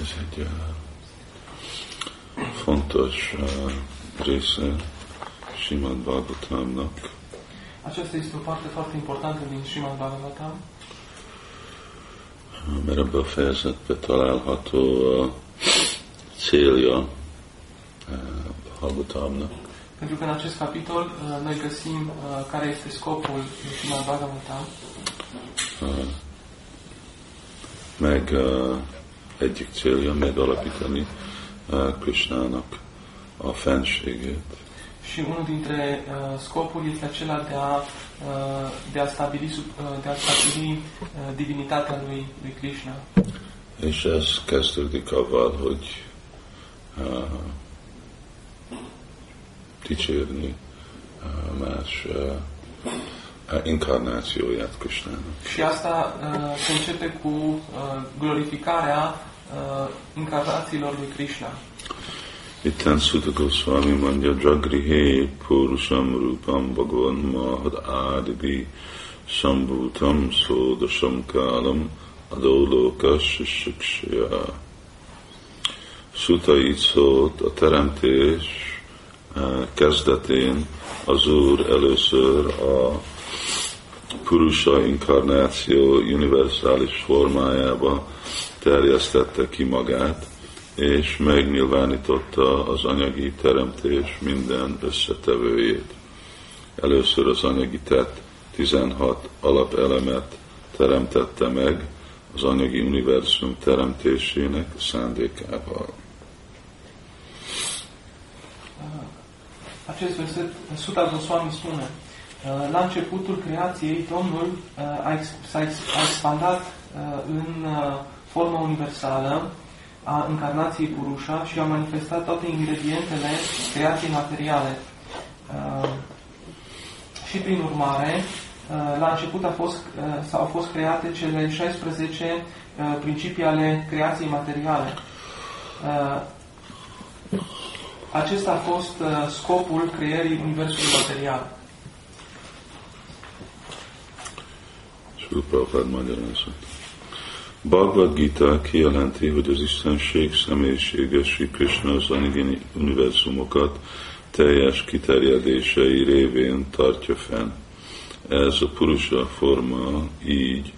ez egy uh, fontos uh, része Simad Bhagavatamnak. Aceasta este o parte foarte importantă din Srimad Bhagavatam, mert ebbe a fejezetbe található a célja uh, Bhagavatamnak. pentru că în acest capitol uh, noi găsim uh, care este scopul Srimad Bhagavatam Uh, meg uh, egyik célja megalapítani uh, Krishnának a fenségét. și unul dintre uh, scopuri este acela de a, uh, de a stabili, sub- uh, de a stabili uh, divinitatea lui, lui Krishna. És ez kezdődik avval, hogy uh, dicsérni uh, más uh, uh, inkarnációját Krishnának. Și asta uh, se începe cu uh, glorificarea uh, incarnațiilor lui Krishna. Itten Sutta Goswami mondja, Jagrihe Purusham Rupam Bhagavan Mahad Adibi Sambhutam Sodasham Kalam Adoloka Shishikshya. Sutta így szólt, a teremtés kezdetén az Úr először a Purusha inkarnáció univerzális formájába terjesztette ki magát, és megnyilvánította az anyagi teremtés minden összetevőjét. Először az anyagi tett 16 alapelemet teremtette meg az anyagi univerzum teremtésének szándékával. Acest verset, Suta Goswami spune, uh, la începutul creației, Domnul uh, a, a expandat uh, în forma universală a încarnației Purusha și a manifestat toate ingredientele creației materiale. Uh, Și prin urmare, uh, la început a fost, uh, s-au fost create cele 16 uh, principii ale creației materiale. Uh, Acesta a fost uh, scopul creierii universului material. Sri Prabhupada magyarázat. Bhagavad Gita kijelenti, hogy az Istenség személyisége Sri Krishna az anyagi univerzumokat teljes kiterjedései révén tartja fenn. Ez a Purusha forma így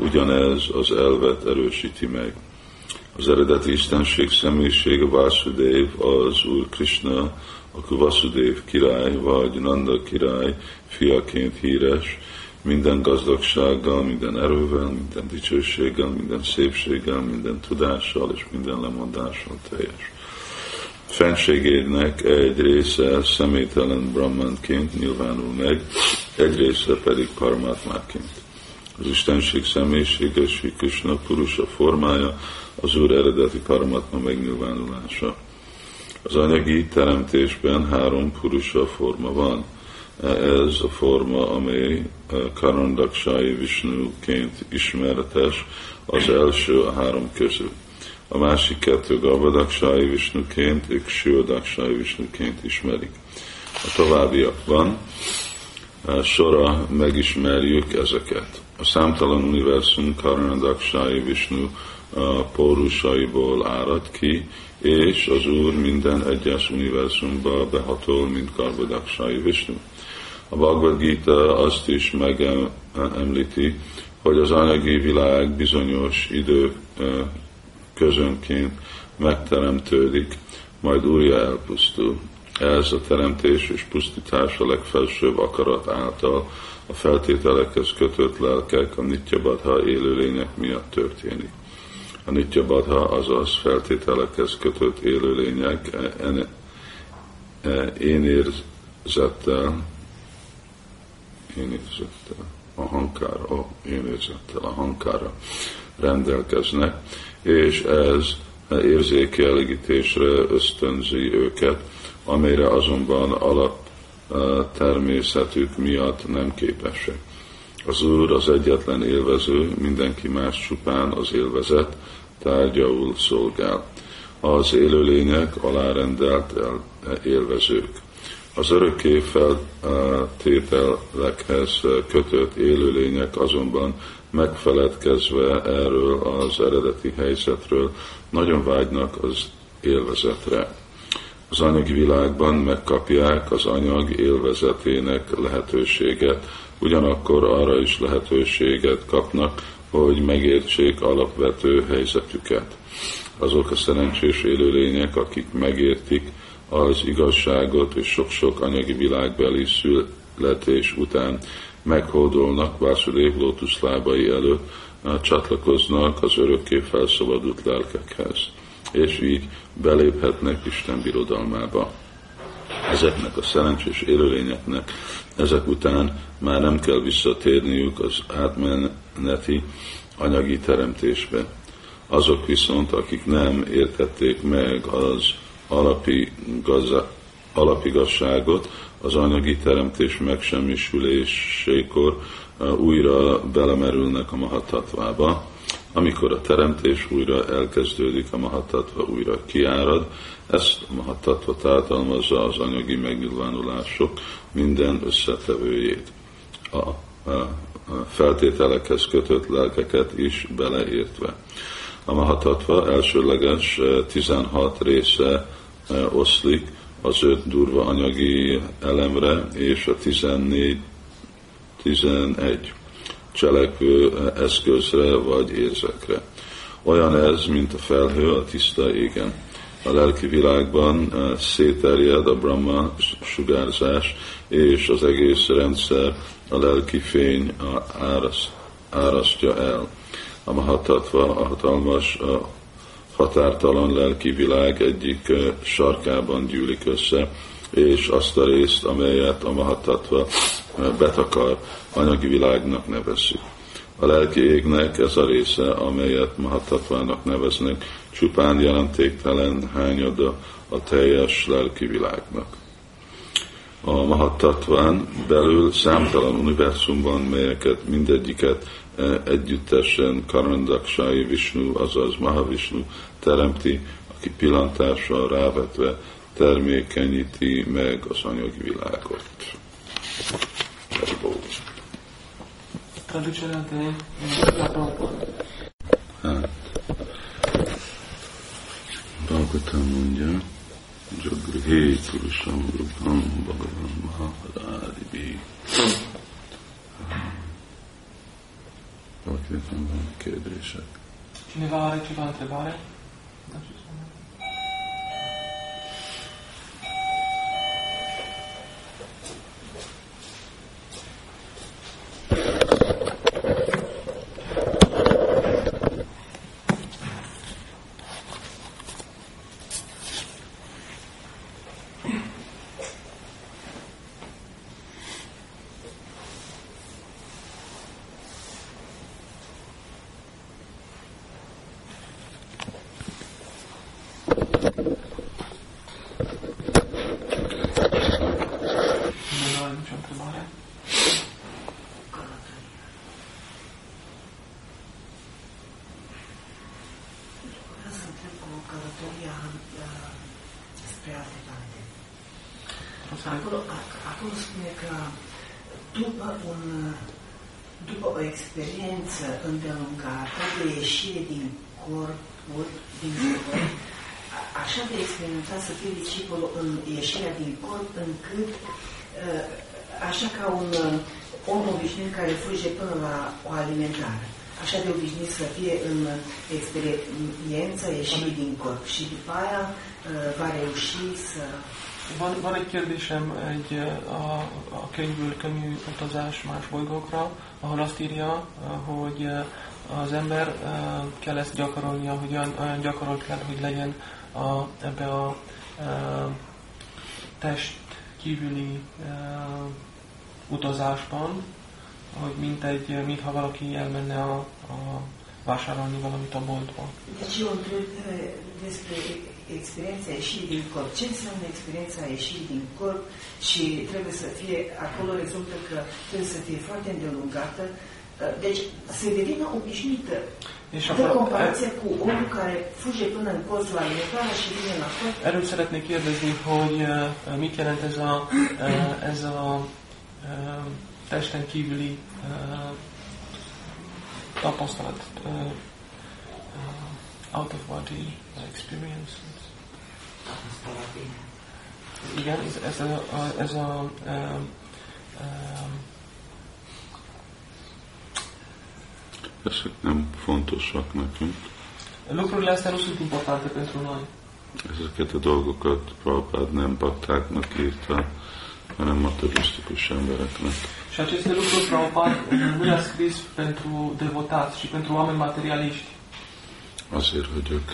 ugyanez az elvet erősíti meg. Az eredeti Istenség személyisége Vasudev az Úr Krishna, akkor Vasudev király vagy Nanda király fiaként híres, minden gazdagsággal, minden erővel, minden dicsőséggel, minden szépséggel, minden tudással és minden lemondással teljes. Fenségének egy része személytelen brahmanként nyilvánul meg, egy része pedig paramatmáként. Az Istenség személyisége, Sri Krishna Purusha formája, az Úr eredeti paramatma megnyilvánulása. Az anyagi teremtésben három Purusha forma van. Ez a forma, amely Karandaksai Vishnuként ismeretes, az első a három közül. A másik kettő Gavadaksai Vishnuként, ők Siodakshai Vishnuként ismerik. A továbbiakban eh, sora megismerjük ezeket. A számtalan univerzum Karanadaksai Vishnu a pórusaiból árad ki, és az Úr minden egyes univerzumba behatol, mint Garbadaksai Vishnu. A Bhagavad Gita azt is megemlíti, hogy az anyagi világ bizonyos idő közönként megteremtődik, majd újra elpusztul. Ez a teremtés és pusztítás a legfelsőbb akarat által a feltételekhez kötött lelkek, a Nityabadha élőlények miatt történik. A Nityabadha azaz feltételekhez kötött élőlények e- e- én érzettel, a hankára, ó, én érzettel, a hankára rendelkeznek, és ez érzékelégítésre ösztönzi őket, amire azonban alap eh, természetük miatt nem képesek. Az Úr az egyetlen élvező, mindenki más csupán az élvezet, tárgyaul szolgál. Az élőlények alárendelt el- élvezők. Az örökké feltételekhez kötött élőlények azonban megfeledkezve erről az eredeti helyzetről, nagyon vágynak az élvezetre. Az anyagi világban megkapják az anyag élvezetének lehetőséget, ugyanakkor arra is lehetőséget kapnak, hogy megértsék alapvető helyzetüket. Azok a szerencsés élőlények, akik megértik az igazságot és sok-sok anyagi világbeli születés után meghódolnak Vásudev lótuszlábai előtt, csatlakoznak az örökké felszabadult lelkekhez, és így beléphetnek Isten birodalmába. Ezeknek a szerencsés élőlényeknek ezek után már nem kell visszatérniük az átmeneti anyagi teremtésbe. Azok viszont, akik nem értették meg az alapi gazda, alapigasságot, az anyagi teremtés megsemmisülésékor újra belemerülnek a mahatatvába. Amikor a teremtés újra elkezdődik, a mahatatva újra kiárad, ezt a mahatatva tartalmazza az anyagi megnyilvánulások minden összetevőjét. A, a feltételekhez kötött lelkeket is beleértve. A mahatatva elsőleges 16 része oszlik, az öt durva anyagi elemre, és a 14, 11 cselekvő eszközre vagy érzekre. Olyan ez, mint a felhő a tiszta égen. A lelki világban eh, széterjed a Brahma sugárzás, és az egész rendszer a lelki fény árasztja el. A mahatatva, a hatalmas a határtalan lelki világ egyik sarkában gyűlik össze, és azt a részt, amelyet a mahatatva betakar, anyagi világnak nevezzük. A lelki égnek ez a része, amelyet mahatatvának neveznek, csupán jelentéktelen hányada a teljes lelki világnak. A mahatatván belül számtalan univerzumban, melyeket mindegyiket együttesen Karandaksai Vishnu, azaz Mahavishnu teremti, aki pillantással rávetve termékenyíti meg az anyagi világot. De Hát, Bhagavatam mondja, Jagrihe Purusham Rupam Bhagavan Maharadibi. Oké, dan kérdések. Csinálva, csinálva, csinálva, Acolo, acolo spune că după, un, după o experiență îndelungată de ieșire din corpul, din corp, așa de experimentat să fie discipolil în ieșirea din corp, încât așa ca un om obișnuit care fuge până la o alimentare. Așa de obișnuit să fie în experiența ieșirii din corp. Și după aia va reuși să Van, van egy kérdésem egy, a, a könyvből könnyű utazás más bolygókra, ahol azt írja, hogy az ember kell ezt gyakorolnia, hogy olyan, olyan gyakorolt kell, hogy legyen a, ebbe a, a test kívüli a, utazásban, hogy mint egy, mintha valaki elmenne a, a vásárolni valamit a boltba. Deci eu întreb despre experiența ieșirii din corp. Ce înseamnă experiența ieșirii din corp și trebuie să fie, acolo rezultă că trebuie să fie foarte îndelungată. Deci se devină obișnuită. És a comparație cu omul care fuge până în colț la alimentare și vine înapoi. Erről szeretnék kérdezni, hogy uh, mit jelent ez a, uh, ez a uh, testen kívüli uh, apostolat, uh, uh, out of body experience. Igen, ez a, a, ez a um, um, Ezek nem fontosak nekünk. lucrurile astea nu sunt importante pentru noi. Ezeket a dolgokat Prabhupád nem baktáknak írta, hanem materialisztikus embereknek. Și aceste lucruri Prabhupada nu le-a scris pentru devotați și pentru oameni materialiști, Azért, hogy ők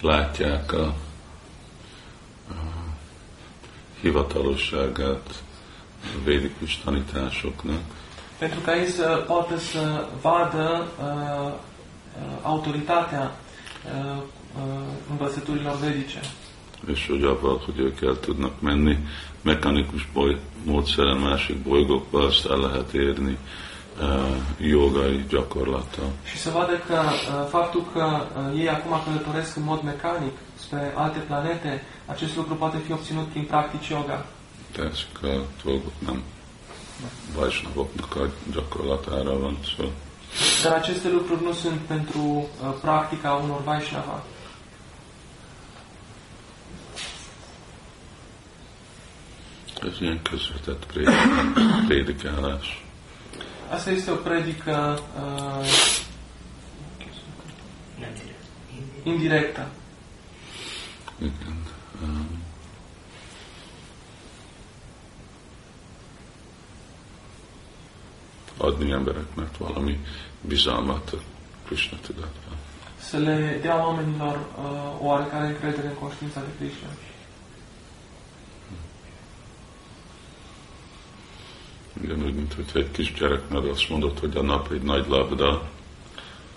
látják a, a hivatalosságát a védikus tanításoknak, pentru ca ei să poată să vadă uh, uh, autoritatea uh, uh, învățăturilor vedice. és hogy avval, hogy ők el tudnak menni mechanikus boly, módszeren másik bolygókba, azt el lehet érni uh, jogai gyakorlattal. Și să vadă că uh, faptul că uh, ei acum călătoresc în mod mecanic spre alte planete, acest lucru poate fi obținut prin practici yoga. De ezek a dolgok nem vajnavoknak a gyakorlatára van szó. Dar aceste lucruri nu sunt pentru uh, practica unor Vaishnava. Ez ilyen közvetett prédik- prédikálás. Asta este o predică uh, indirectă. Igen. Um, adni embereknek valami bizalmat a Krishna tudatban. Să le dea oamenilor uh, oarecare încredere în conștiința de Krishna. Igen, úgy, mint hogyha egy kisgyereknek azt mondod, hogy a nap egy nagy labda,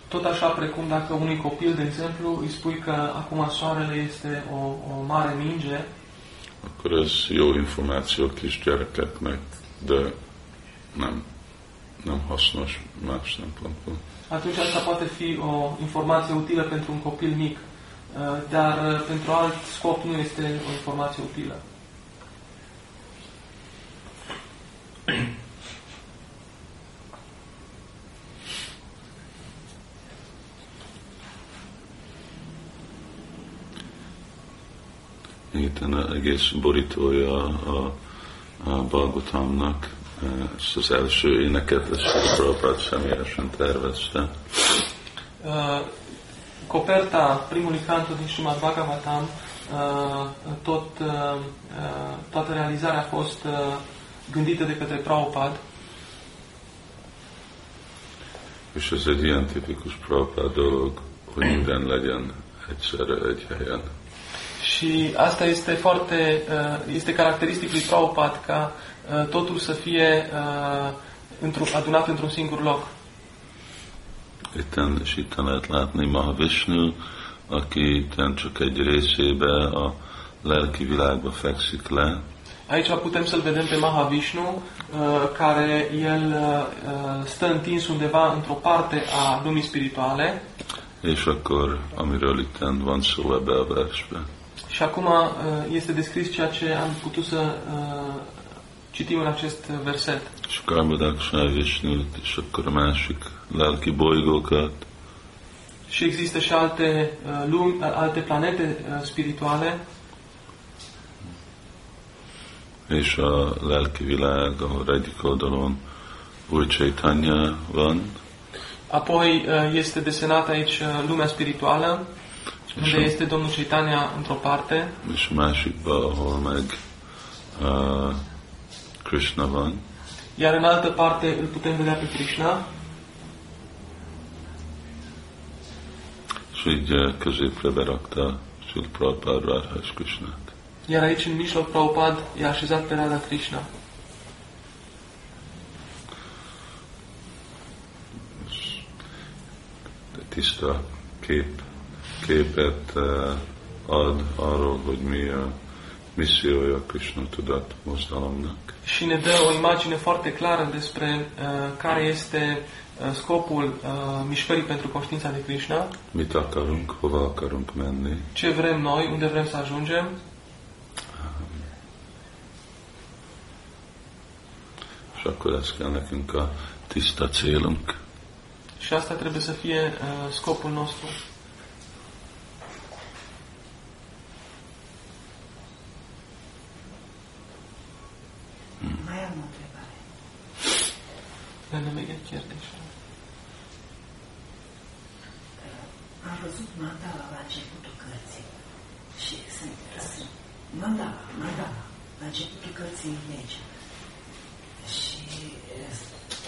Tot așa precum dacă unui copil, de exemplu, îi spui că acum soarele este o, o mare minge, akkor ez jó információ a kisgyerekeknek, de nem, nem hasznos más szempontból. atunci asta poate fi o informație utilă pentru un copil mic, uh, dar uh, pentru alt scop nu este o informație utilă. Itten az egész borítója a, a Balgotamnak, ezt az első éneket, ezt Prabhupád személyesen tervezte. Uh, Coperta primului canto din Srimad Bhagavatam, uh, tot, uh, toată realizarea a fost gândită de către Prabhupada És ez egy ilyen tipikus Prabhupád dolog, hogy minden legyen egyszerre egy helyen. Și asta este foarte, uh, este caracteristic lui Prabhupada ca uh, totul să fie uh, într adunat într-un singur loc. Itten, és itten lehet látni Mahavishnu, aki itten csak egy részébe a lelki világba fekszik le, Aici putem să-l vedem pe Mahavishnu, uh, care el uh, uh, stă întins undeva într-o parte a lumii spirituale és akkor, amiről itten van szó ebbe a versbe. Și acum uh, este descris ceea ce am putut să uh, citim în acest verset. És Karmadakshana Vishnut, és akkor a másik lelki bolygókat, Și există și alte uh, lumi, uh, alte planete uh, spirituale. És a lelki világ, ahol egyik oldalon új Chaitanya van, Apoi uh, este desenat aici uh, lumea spirituală, unde Așa. este Domnul Chaitanya într-o parte és a másikba, ahol meg uh, Krishna van, Iar în altă parte îl putem vedea pe Krishna és így uh, középre berakta Sri Prabhupada Radha és Krishnát. Iar aici, în mijloc, Prabhupada i-a așezat pe Radha Krishna. És tiszta kép, képet uh, ad arról, hogy mi a missziója a Krishna tudat mozdalomnak. Și ne dă o imagine foarte clară despre uh, care este uh, scopul uh, mișcării pentru conștiința de Krishna, Mit akarunk, hova akarunk menni, ce vrem noi, unde vrem să ajungem és akkor ez kell nekünk a tiszta célunk. și Și asta trebuie să fie uh, scopul nostru. Mai am o întrebare. Lenne még egy kérdés. Am văzut mandala la începutul cărții. Și sunt, sunt mandala, mandala, la începutul cărții lege. Și eh,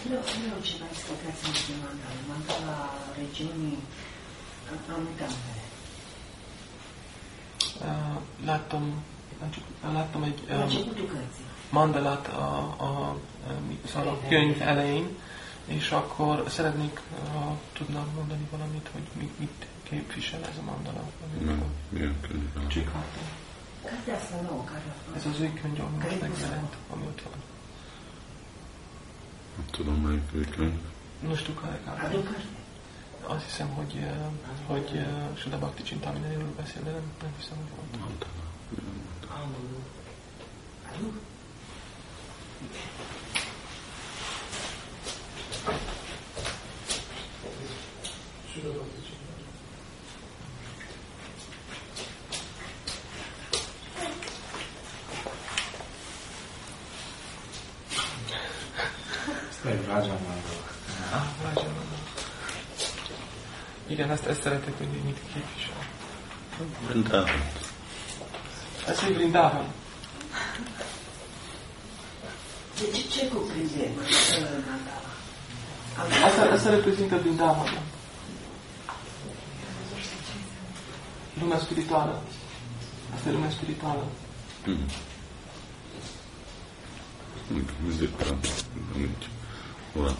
vreau, vreau ceva explicație despre mandala. Mandala regiunii, am uitat numele. Uh, láttam, láttam egy La uh, începutul cărții. Mandalát a, a, a, a könyv elején, és akkor szeretnék, ha tudnám mondani valamit, hogy mit, mit képvisel ez a mandala. Nem, milyen könyv? Csikhártya. Cartea asta nouă care a fost. Ez az új könyv, ami most megjelent, ami ott van. Nem tudom, melyik könyv. Doua carte. Azt hiszem, hogy, eh, hogy eh, Suda Bhakti Csintaminairól beszél, de nem, nem hiszem, hogy volt. Mandala. Mandala. Ah, Raja Mandala. Igen, ezt, ezt szeretek, hogy mit képvisel. Vrindavan. Ez egy Vrindavan. De ce, ce cuprinde uh, mandala? Am Asta, asta reprezintă Vrindavan. Lumea spirituală. Asta e lumea spirituală. Mm. Mindig van, nincs. Van.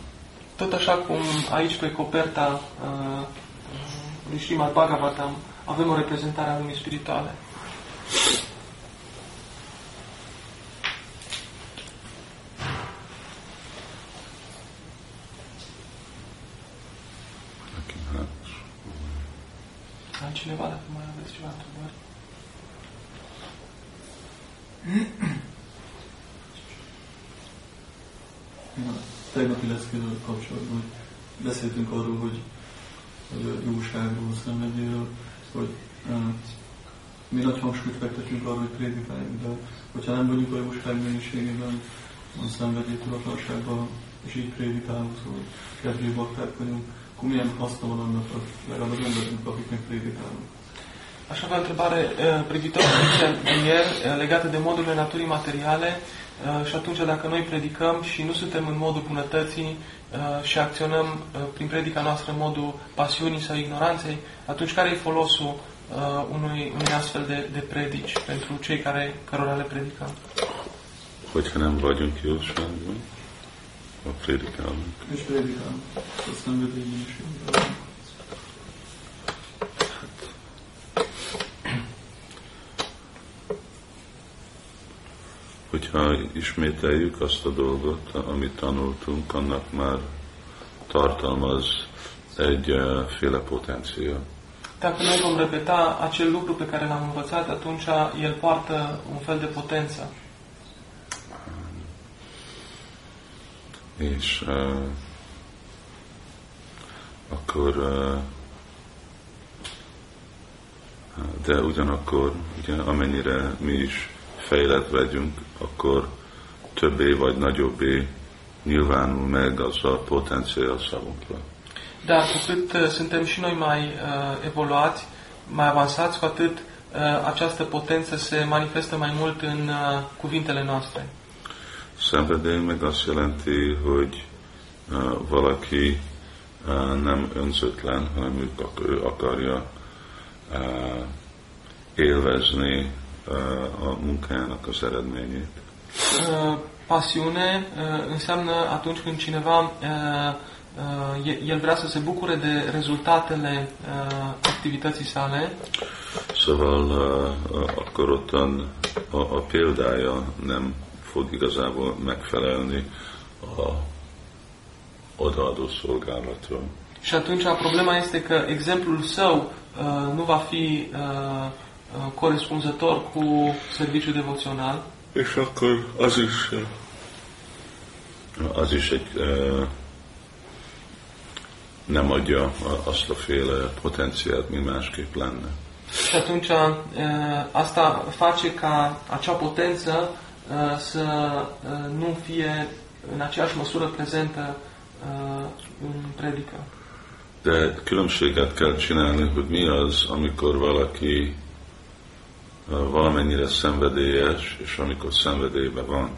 Tot așa cum aici pe coperta uh, lui Srimad Bhagavatam avem o reprezentare a lumii spirituale. Kapcsolatban, hogy beszéltünk arról, hogy, hogy a jóságról, szenvedélyről, hogy mi nagy hangsúlyt fektetünk arra, hogy prédikáljunk, de hogyha nem vagyunk a jóság mennyiségében, a szenvedély tudatlanságban, és így prédikálunk, szóval kedvé bakták vagyunk, akkor milyen haszna van annak, legalább az emberünk, akiknek prédikálunk. Aș avea o întrebare de ieri uh, legată de modurile naturii materiale și atunci dacă noi predicăm și nu suntem în modul bunătății uh, și acționăm uh, prin predica noastră în modul pasiunii sau ignoranței, atunci care e folosul uh, unui, unui astfel de, de predici pentru cei care, cărora le predicăm? Hogyha nem vagyunk jóságban, a prédikálunk. És prédikálunk a szenvedély mennyiségében. Hogyha ismételjük azt a dolgot, amit tanultunk, annak már tartalmaz egyféle potenciál. Dacă noi vom repeta acel lucru pe care l-am învățat, atunci el poartă un fel de potență. És uh, akkor uh, de ugyanakkor, ugye, amennyire mi is fejlett vagyunk, akkor többé vagy nagyobbé nyilvánul meg az a potenciál számunkra. Dar cu cât uh, suntem și noi mai uh, evoluați, mai avansați, cu atât uh, această potență se manifestă mai mult în uh, cuvintele noastre. Szenvedély meg azt jelenti, hogy uh, valaki uh, nem önzötlen, hanem ő, ak- ő akarja uh, élvezni a munkájának az eredményét. Uh, pasiune uh, înseamnă atunci când cineva uh, uh, e- el vrea să se bucure de rezultatele uh, activității sale, Szóval uh, uh, akkor ottan a, a példája nem fog igazából megfelelni a odaadó szolgálatról. Și atunci problema este că exemplul său uh, nu va fi uh, uh, corespunzător cu serviciul devoțional És akkor az is, uh, az is egy uh, nem adja a- azt a féle potenciált, mi másképp lenne. Și atunci uh, asta face ca acea potență uh, să uh, nu fie în aceeași măsură prezentă uh, în predică. De különbséget kell csinálni, hogy mi az, amikor valaki uh, valamennyire szenvedélyes, és amikor szenvedélyben van.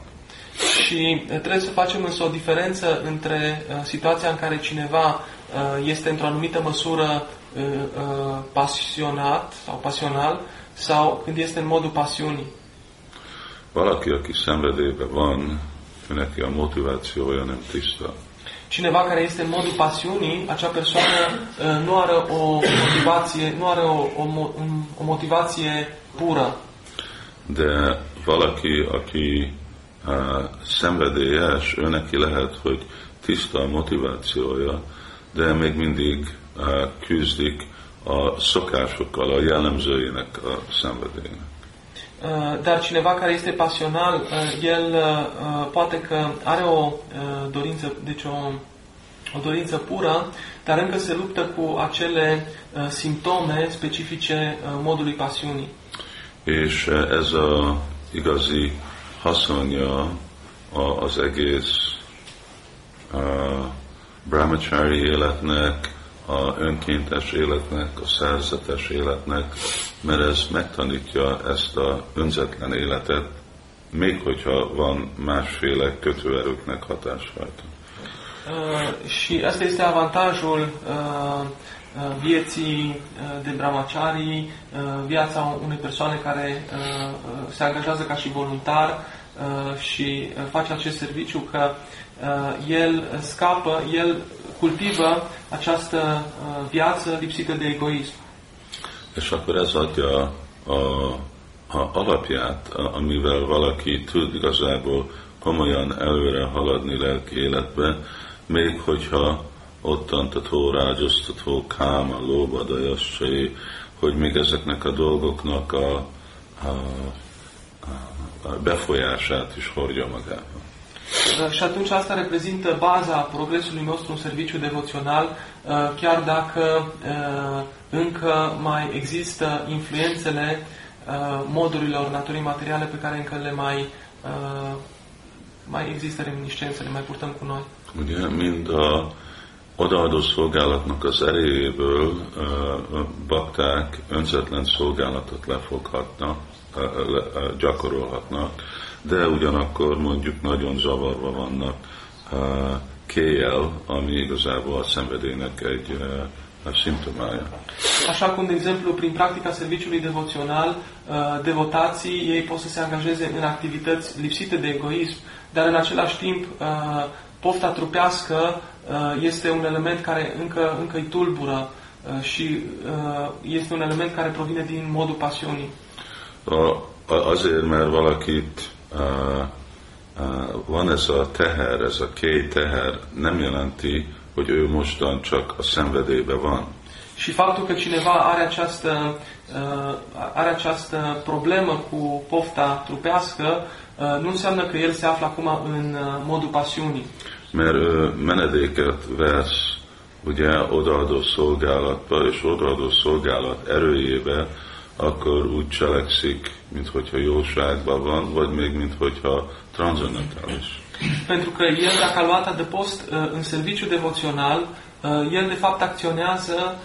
Și uh, trebuie să facem însă o diferență între uh, situația în care cineva uh, este într-o anumită măsură uh, uh, pasionat sau pasional sau când este în modul pasiunii. Valaki, aki szenvedélyben van, ő neki a motivációja nem tiszta. Cineva care este în modul pasiunii, acea persoană uh, nu are o motivație, nu are o, o, mo- un- o motivație pură. De valaki, aki uh, szenvedélyes, ő neki lehet, hogy tiszta a motivációja, de még mindig uh, küzdik a szokásokkal, a jellemzőinek a szenvedélynek. Dar cineva care este pasional, el poate că are o dorință, deci o, o dorință pură, dar încă se luptă cu acele simptome specifice modului pasiunii. És uh, ez a igazi haszonja a- az egész uh, brahmachari életnek, a önkéntes életnek, a szerzetes életnek, mert ez megtanítja ezt a önzetlen életet, még hogyha van másféle kötőerőknek hatás rajta. Uh, și asta este avantajul uh, vieții uh, de brahmachari, uh, viața unei persoane care uh, uh, se angajează ca și voluntar uh, și uh, face acest serviciu, că uh, el scapă, el cultivă această uh, viață lipsită de egoism. És akkor ez adja a, a alapját, a- amivel valaki tud igazából komolyan előre haladni lelki életbe, még hogyha ottantató, rágyoztató, káma, lóba, dajassai, hogy még ezeknek a dolgoknak a, a, a, a befolyását is hordja magában. Uh, Și atunci asta reprezintă baza progresului nostru în serviciu devoțional, uh, chiar dacă uh, încă mai există influențele uh, modurilor naturii materiale pe care încă le mai, uh, mai există reminiscențe, le mai purtăm cu noi. Ugye mind a odaadó szolgálatnak az erejéből bakták önzetlen szolgálatot lefoghatnak, le, gyakorolhatnak, de ugyanakkor mondjuk nagyon zavarva vannak kéjel, ami igazából a szenvedélynek egy szimptomája. Așa cum, de exemplu, prin practica serviciului devoțional, devotații, ei pot să se angajeze în activități lipsite de egoism, dar în același timp pofta trupească uh, este un element care încă, încă îi tulbură uh, și uh, este un element care provine din modul pasiunii. A, a, azért, mert valakit uh, uh, van ez a teher, ez a kéj teher, nem jelenti, hogy ő mostan csak a szenvedélyben van. Și faptul că cineva are această, uh, are această problemă cu pofta trupească uh, nu înseamnă că el se află acum în uh, modul pasiunii. Mert ő menedéket vesz ugye odaadó szolgálatba, és odaadó szolgálat erőjébe, akkor úgy cselekszik, mint hogyha jóságban van, vagy még mint hogyha transzendentális. Pentru că el, dacă a luat adăpost în serviciu devoțional, el de fapt acționează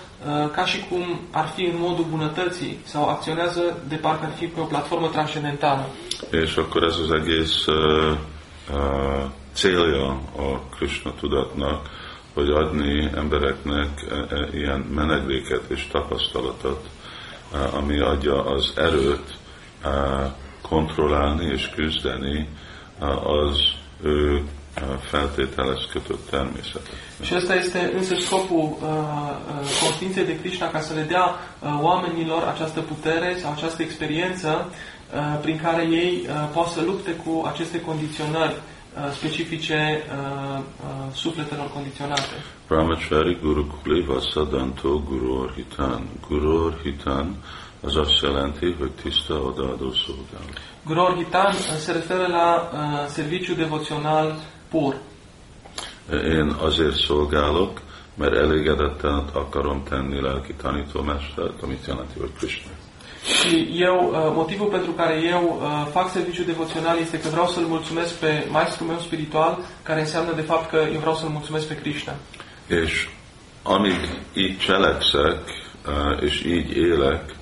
ca și cum ar fi în modul bunătății sau acționează de parcă ar fi pe o platformă transcendentală. És akkor ez az egész uh, uh, célja a Krishna tudatnak, hogy adni embereknek uh, uh, ilyen menedéket és tapasztalatot, uh, ami adja az erőt kontrollálni és küzdeni az ő feltételez kötött természetet. Și ăsta este însă scopul uh, de Krishna ca să le dea uh, oamenilor această putere sau această experiență uh, prin care ei uh, pot să lupte cu aceste condiționări specifice uh, uh, sufletelor condiționate. Brahmachari Guru Kuli Vasadanto Guru Arhitan. Guru Arhitan az azt jelenti, hogy tiszta odaadó szolgálat. Guror Hitan uh, se referă la uh, serviciu devoțional pur. Én azért szolgálok, mert elégedetten akarom tenni lelki tanítómestert, amit jelenti, hogy Krishna. Și eu, uh, motivul pentru care eu uh, fac serviciu devoțional este că vreau să-L mulțumesc pe maestrul meu spiritual, care înseamnă de fapt că eu vreau să-L mulțumesc pe Krishna. És amíg így cselekszek, uh, és így élek,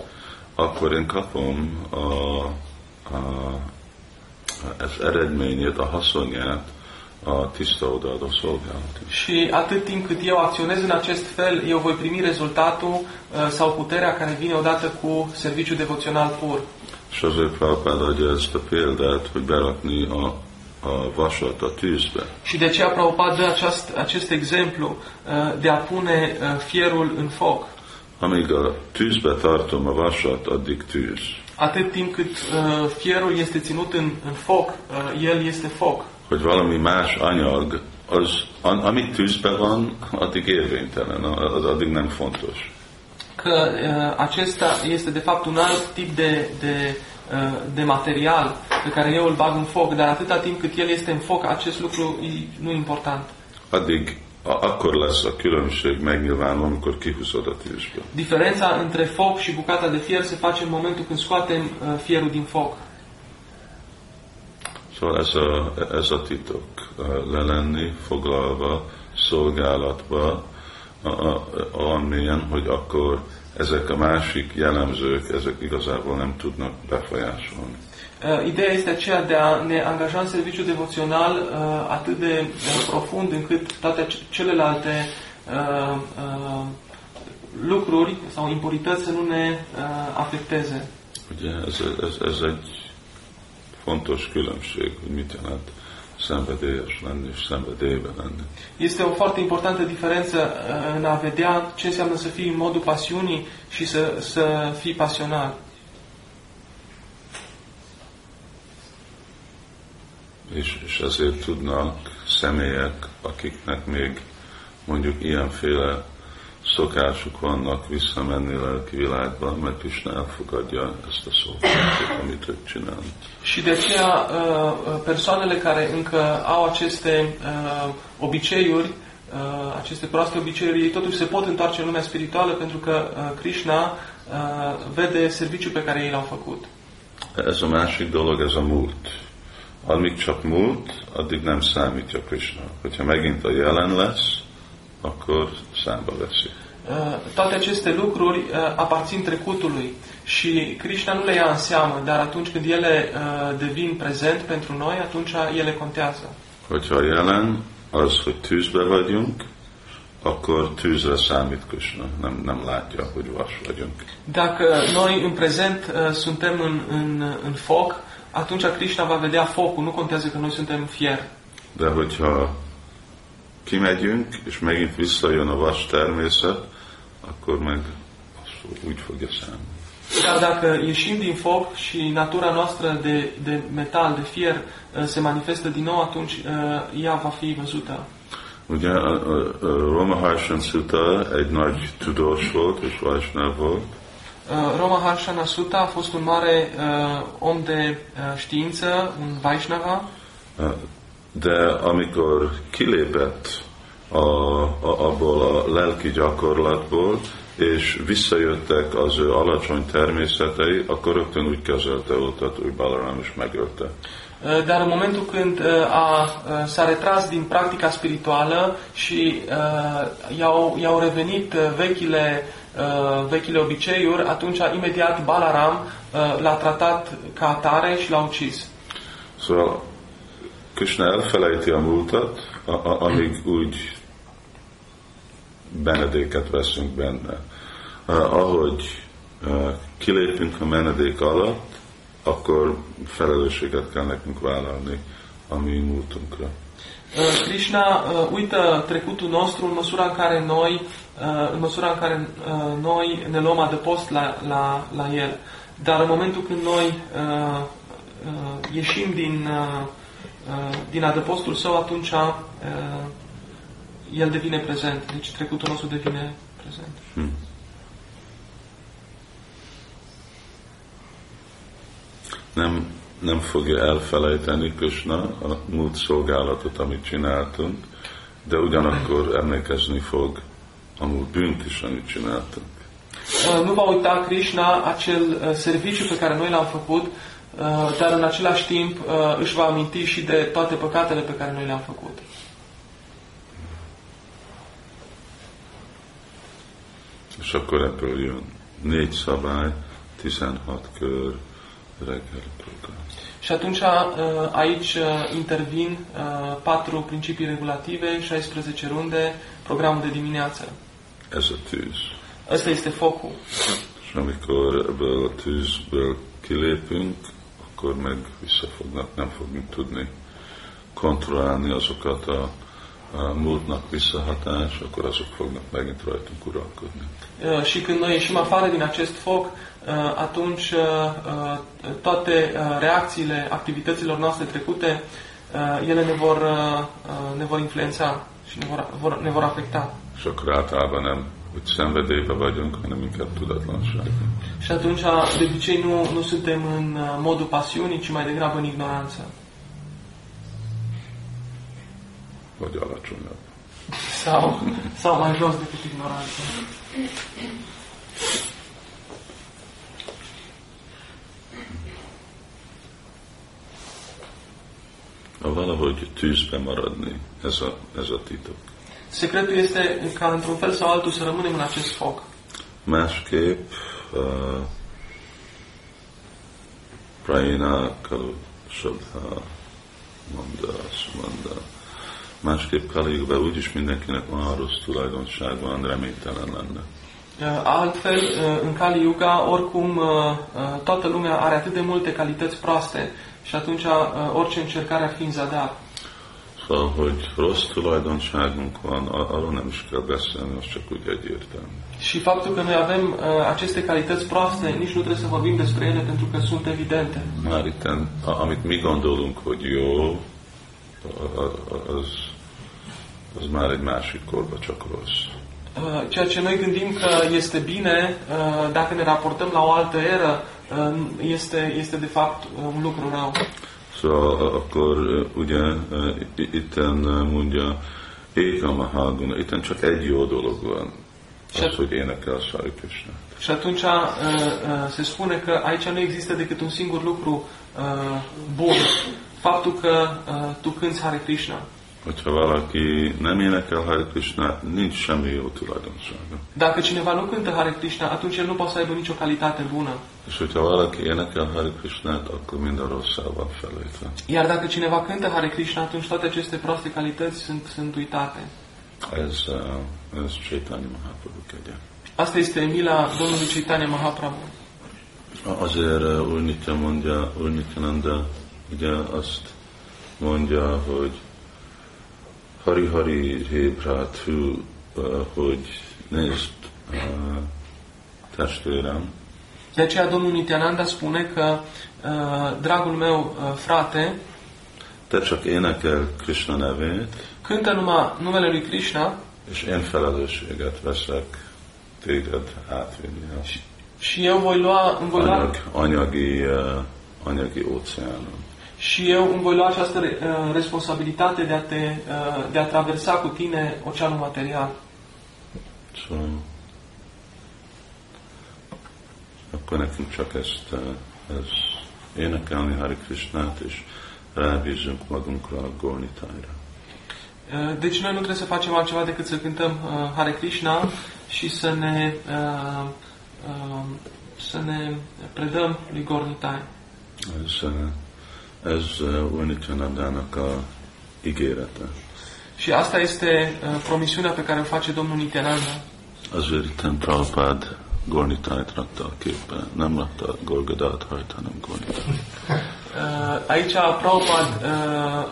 akkor én kapom a, a, az eredményét, a haszonját Și atât timp cât eu acționez în acest fel, eu voi primi rezultatul uh, sau puterea care vine odată cu serviciul devoțional pur. És azért Prabhupád adja ezt a példát, hogy berakni a, a vasat a tűzbe. Și de aceea Prabhupada dă acest, acest exemplu uh, de a pune uh, fierul în foc. Amíg a tűzbe tartom a vasat, addig tűz. Atât timp cât uh, fierul este ținut în, în foc, uh, el este foc. Hogy valami más anyag, az, am- amit tűzbe van, addig érvénytelen, az addig nem fontos. Că uh, acesta este de fapt un alt tip de, de, uh, de material pe care eu îl bag în foc, dar atâta timp cât el este în foc, acest lucru e, nu e important. Addig a, akkor lesz a különbség megnyilvánul, amikor kihúzod a tűzből. Diferența între foc și bucata de fier se face în momentul când scoatem uh, fierul din foc. Szóval ez a, ez a titok, uh, le lenni foglalva, szolgálatba, a- a- olyan mélyen, hogy akkor ezek a másik jellemzők, ezek igazából nem tudnak befolyásolni. Uh, Ideea este aceea de a ne angaja în serviciu devoțional uh, atât de uh, profund încât toate ce- celelalte uh, uh, lucruri sau impurități să nu ne uh, afecteze. Ugye ez, ez, ez egy fontos különbség, hogy mit jelent szenvedélyes lenni és szenvedélybe lenni. Este o foarte importantă diferență uh, în a vedea ce înseamnă să fii în modul pasiunii și să, să fii pasional. És, és ezért tudnak személyek, akiknek még mondjuk ilyenféle szokásuk vannak visszamenni lelki világba, mert Krishna elfogadja ezt a szolgálatot, amit ők csinálnak. Și de aceea uh, uh, persoanele care încă au aceste uh, obiceiuri, aceste proaste obiceiuri, ei totuși se pot întoarce în lumea spirituală pentru că Krishna vede serviciul pe care ei l-au făcut. Ez a másik dolog, ez a múlt. Amíg csak múlt, addig nem számítja Krishna. Hogyha megint a jelen lesz, akkor számba veszi. Uh, toate aceste lucruri uh, aparțin trecutului și Krishna nu le ia în seamă, dar atunci când ele uh, devin prezent pentru noi, atunci ele contează. Hogyha a jelen az, hogy tűzbe vagyunk, akkor tűzre számít Krishna. Nem, nem látja, hogy vas vagyunk. Dacă noi în prezent uh, suntem în, în, în foc, atunci Krishna va vedea focul, nu contează că noi suntem fier. De hogyha kimegyünk, és megint visszajön a vas természet, akkor meg azt úgy fogja számolni. Dar dacă ieșim din foc și natura noastră de, de metal, de fier, uh, se manifestă din nou, atunci uh, ea va fi văzută. Ugye a, a, a Romaharsan Sutta egy nagy tudós volt, és Vajsnáv volt, Uh, Roma Harshana Sutta a fost un mare uh, om de uh, știință, un Vaishnava, de amikor kilépett a, a, abból a lelki gyakorlatból, és visszajöttek az ő alacsony természetei, akkor rögtön úgy kezelte őket, hogy Balaram is megölte. Dar în momentul când a, s-a retras din practica spirituală și i-au, i-au revenit vechile, vechile obiceiuri, atunci imediat Balaram l-a tratat ca atare și l-a ucis. Szóval Krishna elfelejti a múltat, a, a, amíg úgy menedéket veszünk benne. Ahogy kilépünk a menedék alatt, akkor felelősséget kell nekünk vállalni a mi múltunkra. Krishna uită trecutul nostru în măsura în care noi, în măsura în care noi ne luăm adăpost la, la, la el. Dar în momentul când noi ieșim din, din adăpostul său, atunci uh, el devine prezent. Deci trecutul nostru devine prezent. Hm. Nem, nem fogja elfelejteni Krishna a múlt szolgálatot, amit csináltunk, de ugyanakkor emlékezni fog amúgy bűnt is, amit csináltunk. Uh, Nu va uita Krishna acel uh, serviciu pe care noi l-am făcut, uh, dar în același timp uh, își va aminti și de toate păcatele pe care noi le-am făcut. És akkor ebből jön négy szabály, 16 kör reggeli program. Și atunci uh, aici uh, intervin uh, patru principii regulative, 16 runde, programul de dimineață. Ez a tűz. Ăsta este focul. És amikor ebből a tűzből kilépünk, akkor meg vissza fognak, nem fogunk tudni kontrollálni azokat a, a múltnak visszahatás, akkor azok fognak megint rajtunk uralkodni. Uh, Și când noi ieșim afară din acest foc, uh, atunci uh, uh, toate uh, reacțiile activităților noastre trecute, uh, ele ne vor, uh, uh, ne vor influența și ne vor, vor, ne vor afecta. És akkor általában nem, hogy szenvedélybe vagyunk, hanem inkább tudatlanságban. Și atunci, de obicei, nu, nu suntem în uh, modul pasiunii, ci mai degrabă în ignoranță. Vagy alacsonyabb. Sau, sau mai jos decât ignoranță. Ha valahogy tűzbe maradni, ez a, ez a titok. Secretul este ca într-un fel sau altul să rămânem în acest foc. Másképp uh, Prajna Kalu Sabha Manda Sumanda. Másképp Kaligbe úgyis mindenkinek van rossz tulajdonság van, reménytelen lenne. Uh, Altfel, uh, în Kali Yuga, oricum, uh, uh, toată lumea are atât de multe calități proaste și atunci uh, orice încercare ar fi în zadar. Szóval, hogy rossz tulajdonságunk van, a- arról nem is kell beszélni, az csak úgy egyértelmű. Și faptul că noi avem uh, aceste calități proaste, nici nu trebuie să vorbim despre ele pentru că sunt evidente. Már itten, a- amit mi gondolunk, hogy jó, a- a- az, az már egy másik korba csak rossz. Uh, Ceea ce noi gândim că este bine, uh, dacă ne raportăm la o altă eră, uh, este, este de fapt uh, un lucru rău. Szóval akkor ugye itten mondja, Éka Mahaguna, itten csak egy jó dolog van, az, hogy énekel Sari Krishna. Și atunci uh, uh, se spune că aici nu există decât un singur lucru uh, bun. Faptul că uh, tu cânti Hare Krishna. Hogyha valaki nem énekel Hare Krishna, nincs semmi jó tulajdonsága. Dacă cineva nu cântă Hare Krishna, atunci el nu poate să aibă nicio calitate bună. És hogyha valaki énekel Hare Krishnát, akkor minden rosszal van felejtve. Iar dacă cineva cântă Hare Krishna, atunci toate aceste proaste calități sunt, sunt uitate. Ez, uh, ez Chaitanya Mahaprabhu kegye. Asta este mila Domnului Chaitanya Mahaprabhu. Azért uh, Úr Nitya mondja, Úr Nityananda ugye azt mondja, hogy Hari Hari Hé Práthu, hogy nézd, testvérem, De aceea Domnul Nityananda spune că, dragul meu frate, te csak énekel Krishna nevét, cântă numai numele lui Krishna és én felelősséget veszek téged átvinni a și eu voi lua, îmi voi lua, anyag, anyagi, anyagi óceánon. Și eu îmi voi lua această uh, responsabilitate de a, te, uh, de a traversa cu tine oceanul material. Szóval akkor nekünk csak ezt, uh, ez énekelni Hari Krishnát, és rábízunk magunkra a Gornitájra. Uh, Deci noi nu trebuie să facem altceva decât să cântăm uh, Hare Krishna și să ne, uh, uh, să ne predăm lui Gornitai. Ez, uh, ez uh, Unityanandának a ígérete. Și asta este uh, promisiunea pe care o face Domnul Nityananda. Azért itten Prabhupád Gornitájt rakta a képbe. Nem rakta Golgadát hajt, hanem Gornitájt. Uh, Aici Prabhupada uh,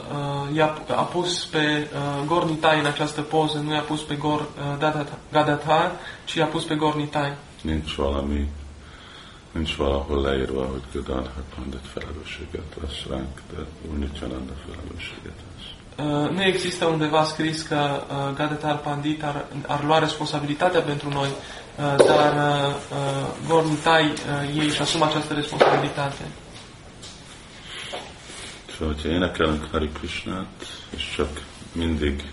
uh, i-a a pus pe uh, Gornitai în această poză, nu i-a pus pe Gor uh, Gadat- Gadathar, ci i-a pus pe Gornitai. Nincs valami, nincs valahol leírva, hogy Gadadhar Pandit felelősséget vesz ránk, de Unityananda felelősséget vesz. Uh, nu există undeva scris că uh, Gadathar Pandit ar, ar lua responsabilitatea pentru noi, uh, dar uh, uh, Gornitai uh, ei își asumă această responsabilitate. Szóval, hogyha énekelünk Hari Krishnát, és csak mindig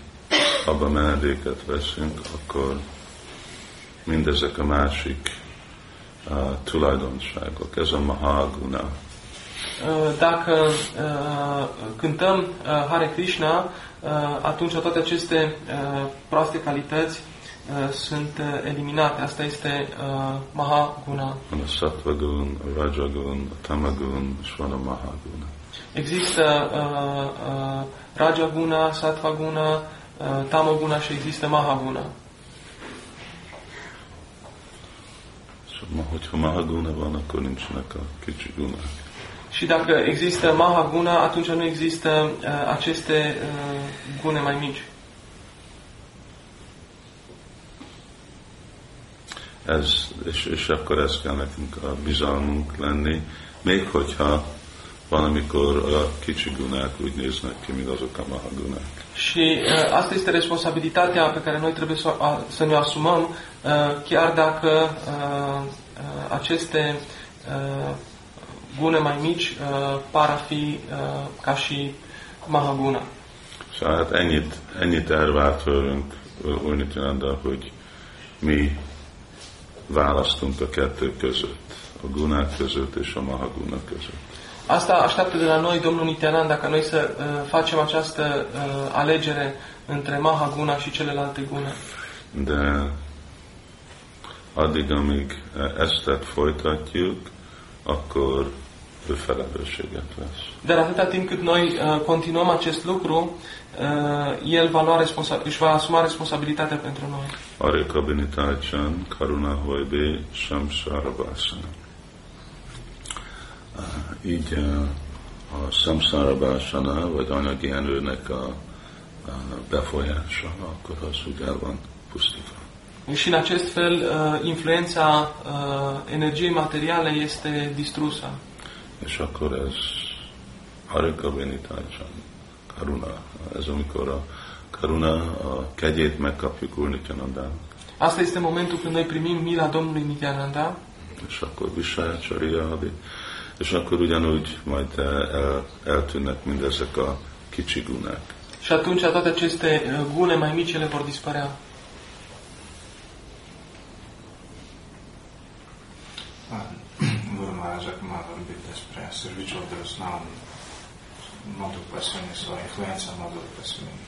abba menedéket veszünk, akkor mindezek a másik uh, tulajdonságok. Ez a Mahaguna. Uh, Dacă uh, cântăm uh, Hare Krishna, uh, atunci toate aceste uh, proaste calități uh, sunt uh, eliminate. Asta este uh, Mahaguna. Van a Sattva Gun, a Rajagun, a Tamagun, és van a Mahaguna. Există uh, uh, Rajaguna, Sattvaguna, uh, Tamaguna și există Mahaguna. Ma, hogyha Mahaguna van, akkor nincsenek a kicsi gunák. Și dacă există Mahaguna, atunci nu există uh, aceste uh, gune mai mici. Ez, és, és akkor ez kell nekünk a bizalmunk lenni, még hogyha van, amikor a kicsi gunák úgy néznek ki, mint azok a mahagunák. Și uh, asta este responsabilitatea pe care noi trebuie să, a, să ne asumăm, uh, chiar dacă uh, aceste uh, gune mai mici uh, par a fi uh, ca și Mahaguna. Szóval hát ennyit, ennyit elvárt tőlünk Úr Nityananda, hogy mi választunk a kettő között, a gunák között és a mahaguna között. Asta așteaptă de la noi Domnul Nityananda ca noi să uh, facem această uh, alegere între Mahaguna și celelalte gune. De addig, amíg ezt folytatjuk, akkor ő felelősséget vesz. Dar atâta timp cât noi uh, continuăm acest lucru, uh, el va lua responsa- își va asuma responsabilitatea pentru noi. Arya Kabinitácsan, Karuna Hojbé, Samsarabásana. Így eh, a Samsarabásana, vagy anyagi erőnek a, a befolyása, akkor az úgy el van pusztítva. Și în acest fel, uh, influența uh, energiei materiale este distrusă. És akkor ez Arya Kabinitácsan, Karuna. Ez amikor a Karuna, a kegyét megkapjuk Úr Nityanandának. Asta este momentul când noi primim mila Domnului Nityananda és akkor viselcsariádi, és akkor ugyanúgy majd el, eltűnnek mindezek a kicsi gunák. și atunci toate aceste uh, gune mai mici ele vor dispărea. Maharaj acum vorbit despre serviciul de slavă, modul pasiunii sau influența modului pasiunii.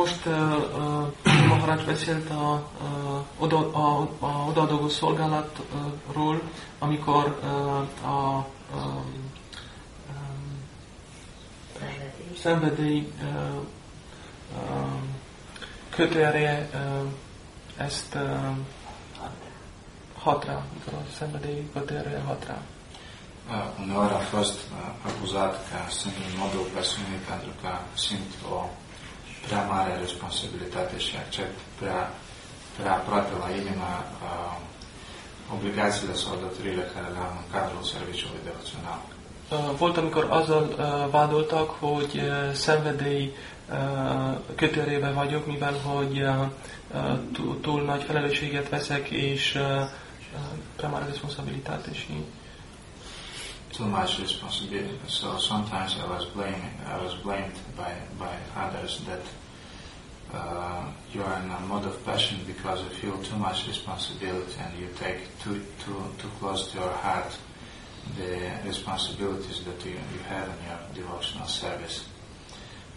Most uh, uh, Maharaj beszélt a, uh, oda, a, a odaadó szolgálatról, amikor uh, a um, um, szenvedély uh, um, kötőereje uh, ezt uh, hat rá, mikor a szenvedély kötőereje hat rá. Uh, Uneori a fost uh, acuzat că sunt în modul pasiunii pentru că simt o prea mare responsabilitate și accept prea, prea aproape la inimă uh, obligațiile sau datorile care le am în cadrul serviciului devoțional. Volt, amikor azzal vádoltak, hogy szenvedély kötérébe vagyok, mivel hogy túl, nagy felelősséget veszek, és prea mare responsabilitate și too much responsibility. So sometimes I was blaming, I was blamed by, by others that uh, you are in a mode of passion because you feel too much responsibility and you take too, too, too close to your heart the responsibilities that you, you have in your devotional service.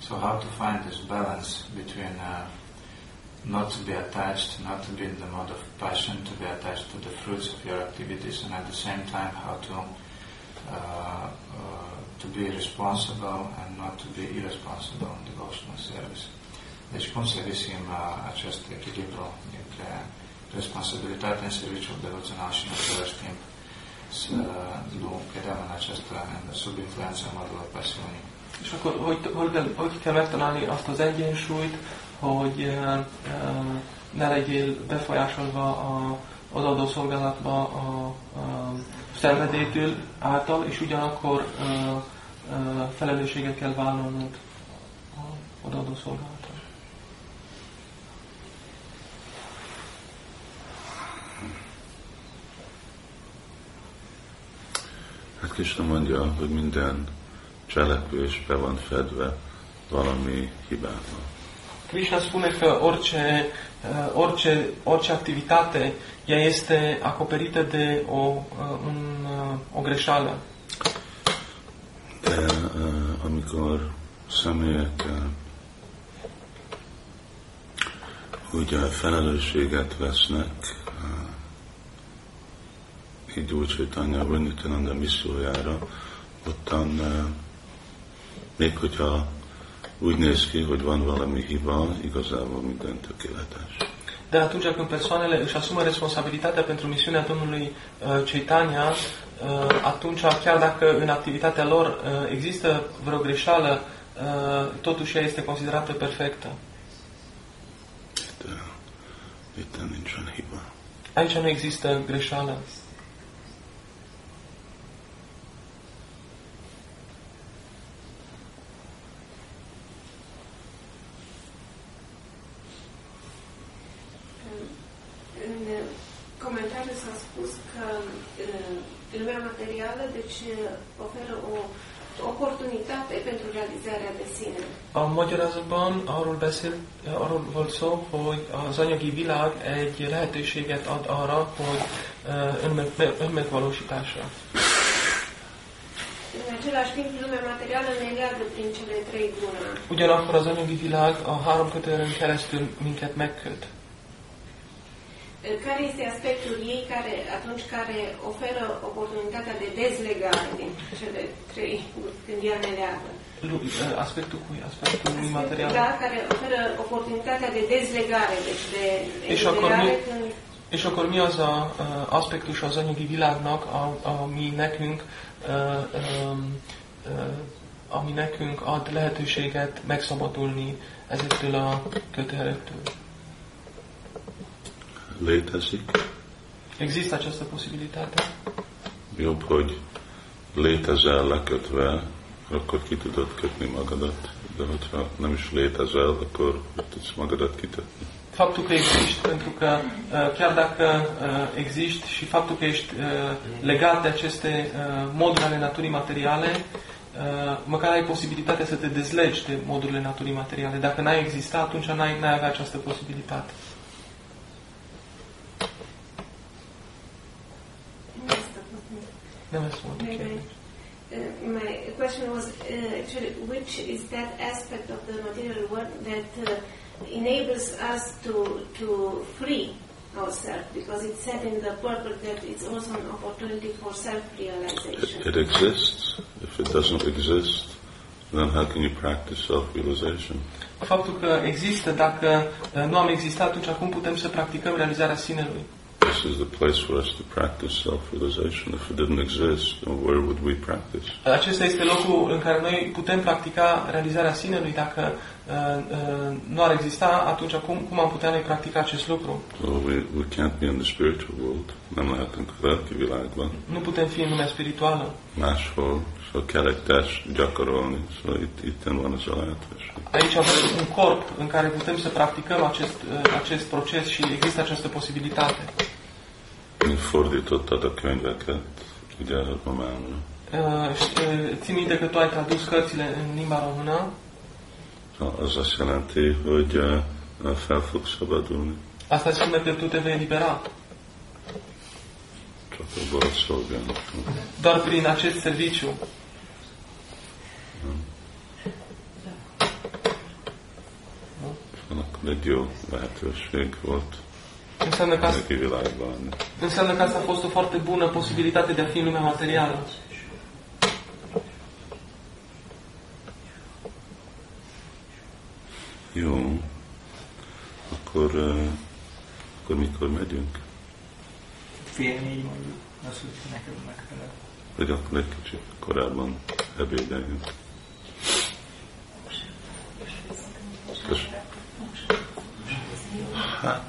So how to find this balance between uh, not to be attached, not to be in the mode of passion, to be attached to the fruits of your activities, and at the same time how to uh, uh, to be responsible and not to be irresponsible in devotional service. Deci cum să găsim uh, acest echilibru dintre responsabilitatea în serviciul devoțional și în același timp să nu cădem în această, sub influența modului pasiunii. És akkor hogy, hogy, hogy kell megtalálni azt az egyensúlyt, hogy uh, ne legyél befolyásolva a, az adószolgálatba a, a szenvedélytől által, és ugyanakkor uh, uh, felelősséget kell vállalnod a odaadó szolgálaton. Hát Krishna mondja, hogy minden cselekvés be van fedve valami hibával. Krishna spune că orice, uh, orice, orice activitate, ea este acoperită de o, uh, un, uh, o greșeală. De amikor személyek úgy uh, felelősséget vesznek, így úgy, hogy Tanya Vinnitananda missziójára, ottan uh, még hogyha úgy néz ki, hogy van valami hiba, igazából minden tökéletes. Dar atunci când persoanele își asumă responsabilitatea pentru misiunea Domnului uh, Chaitanya, uh, atunci chiar dacă în activitatea lor uh, există vreo greșeală, uh, totuși ea este considerată perfectă. Itt, uh, itt nincsen hiba. Aici nu există greșeală. A magyarázatban arról beszél, arról volt szó, hogy az anyagi világ egy lehetőséget ad arra, hogy önmeg, önmegvalósításra. Ugyanakkor az anyagi világ a három kötően keresztül minket megköt. Care este aspectul ei care, atunci care oferă oportunitatea de dezlegare din cele trei guri, când ea ne leagă? Lu- uh, Aspectul cui? Aspectul lui material. Da, care oferă oportunitatea de dezlegare, deci de És akkor eliberare mi- când És akkor mi az a uh, aspektus az anyagi világnak, a, ami nekünk uh, um, uh, ami nekünk ad lehetőséget megszabadulni ezektől a köteelektől? Létezik, Există această posibilitate? jobb, hogy létezel lekötve, akkor ki tudod kötni magadat, de hogyha nem is létezel, akkor hogy tudsz magadat kitetni. Faptul că existi, pentru că uh, chiar dacă uh, existi și faptul că ești uh, legat de aceste uh, moduri ale naturii materiale, uh, măcar ai posibilitatea să te dezlegi de modurile naturii materiale. Dacă n-ai exista, atunci n-ai, n-ai avea această posibilitate. Nem ezt mondta. Maybe. Uh, my question was uh, actually which is that aspect of the material world that uh, enables us to to free ourselves because it's said in the purpose that it's also an opportunity for self-realization. It, it exists. If it doesn't exist, then how can you practice self-realization? Faptul că există, dacă uh, nu am existat, atunci cum putem să practicăm realizarea sinelui? This is the place for us to practice self-realization. If it didn't exist, then where would we practice? Acesta este locul în care noi putem practica realizarea sinelui. Dacă uh, uh, nu ar exista, atunci cum, cum am putea noi practica acest lucru? So we, we can't be in the spiritual world. Nem lehetünk a lelki világban. Nu putem fi în lumea spirituală. Máshol, so kell egy test gyakorolni. So itt, itten van az a lehetőség. Aici avem un corp în care putem să practicăm acest, uh, acest proces și există această posibilitate. Mint fordítottad a könyveket, ugye románul. Uh, și, uh, Țin minte că tu ai tradus cărțile în limba română. So az azt jelenti, hogy uh, fel fogsz szabadulni. Asta înseamnă că tu te vei elibera. Csak abból a szolgálni. Doar prin acest serviciu. Egy jó lehetőség volt Înseamnă că, asta, înseamnă că asta a fost o foarte bună posibilitate de a fi în lumea materială. Jó, akkor, uh, akkor mikor megyünk? Fél négy mondjuk, az, hogy neked megfelel. Vagy akkor egy kicsit korábban ebédeljünk. אחת.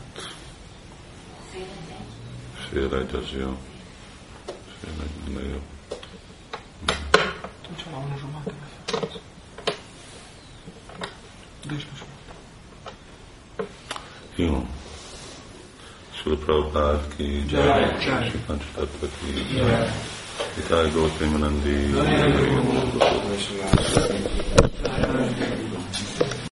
שאלה את הזיו. שאלה את בניו. Sim. Srila Prabhupada ki jai, Shri Panchatattva ki jai, Itai Gopinanandi, Jai,